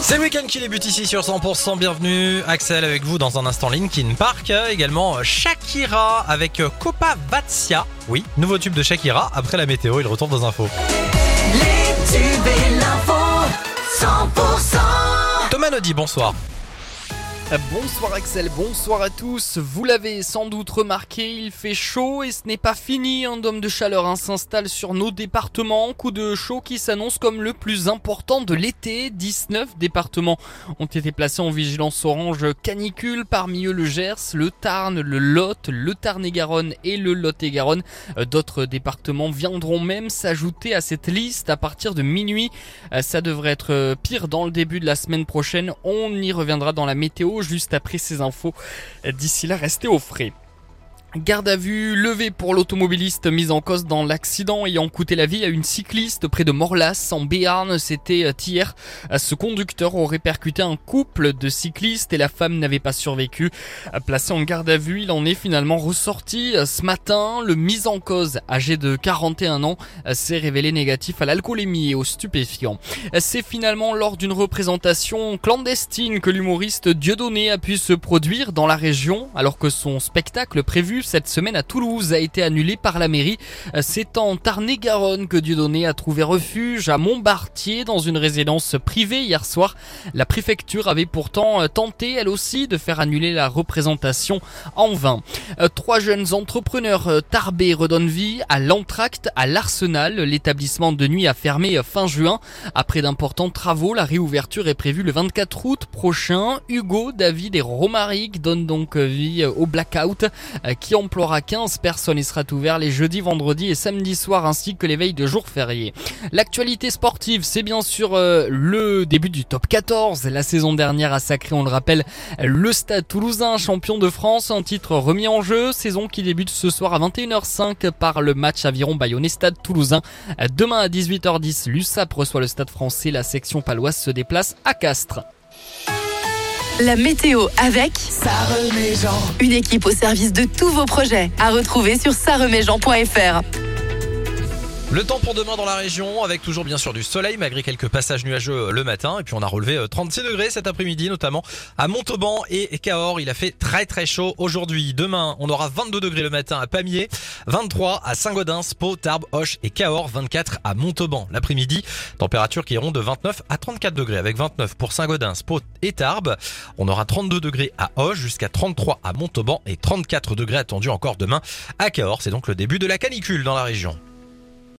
C'est le week-end qui débute ici sur 100%. Bienvenue, Axel avec vous dans un instant Linkin Park. Également Shakira avec euh, Copa Vatsia. Oui, nouveau tube de Shakira. Après la météo, il retourne dans info. Les tubes et l'info 100% Thomas Nodi, bonsoir. Bonsoir Axel, bonsoir à tous. Vous l'avez sans doute remarqué, il fait chaud et ce n'est pas fini. Un dôme de chaleur hein, s'installe sur nos départements. Coup de chaud qui s'annonce comme le plus important de l'été. 19 départements ont été placés en vigilance orange canicule. Parmi eux le Gers, le Tarn, le Lot, le Tarn-et-Garonne et le Lot-et-Garonne. D'autres départements viendront même s'ajouter à cette liste à partir de minuit. Ça devrait être pire dans le début de la semaine prochaine. On y reviendra dans la météo juste après ces infos. D'ici là, restez au frais. Garde à vue levée pour l'automobiliste mis en cause dans l'accident ayant coûté la vie à une cycliste près de Morlas en Béarn. C'était euh, hier. Euh, Ce conducteur aurait percuté un couple de cyclistes et la femme n'avait pas survécu. Euh, Placé en garde à vue, il en est finalement ressorti ce matin. Le mis en cause, âgé de 41 ans, s'est révélé négatif à l'alcoolémie et aux stupéfiants. C'est finalement lors d'une représentation clandestine que l'humoriste Dieudonné a pu se produire dans la région alors que son spectacle prévu cette semaine à Toulouse a été annulé par la mairie. C'est en Tarn-et-Garonne que Dieudonné a trouvé refuge à Montbartier dans une résidence privée hier soir. La préfecture avait pourtant tenté elle aussi de faire annuler la représentation en vain. Euh, Trois jeunes entrepreneurs euh, tarbés redonnent vie à l'entracte à l'Arsenal. L'établissement de nuit a fermé euh, fin juin. Après d'importants travaux, la réouverture est prévue le 24 août prochain. Hugo, David et Romaric donnent donc vie au blackout euh, emploiera 15 personnes et sera ouvert les jeudis, vendredis et samedis soirs ainsi que les veilles de jours fériés. L'actualité sportive, c'est bien sûr euh, le début du top 14. La saison dernière a sacré, on le rappelle, le Stade Toulousain, champion de France, un titre remis en jeu. Saison qui débute ce soir à 21h05 par le match Aviron Bayonnais Stade Toulousain. Demain à 18h10, l'USAP reçoit le Stade français. La section paloise se déplace à Castres. La météo avec Une équipe au service de tous vos projets. À retrouver sur saremetjean.fr. Le temps pour demain dans la région, avec toujours bien sûr du soleil, malgré quelques passages nuageux le matin. Et puis on a relevé euh, 36 degrés cet après-midi, notamment à Montauban et Cahors. Il a fait très très chaud aujourd'hui. Demain, on aura 22 degrés le matin à Pamiers, 23 à Saint-Gaudens, Pau, Tarbes, Hoche et Cahors, 24 à Montauban. L'après-midi, températures qui iront de 29 à 34 degrés, avec 29 pour Saint-Gaudens, Pau et Tarbes. On aura 32 degrés à Hoche, jusqu'à 33 à Montauban et 34 degrés attendus encore demain à Cahors. C'est donc le début de la canicule dans la région.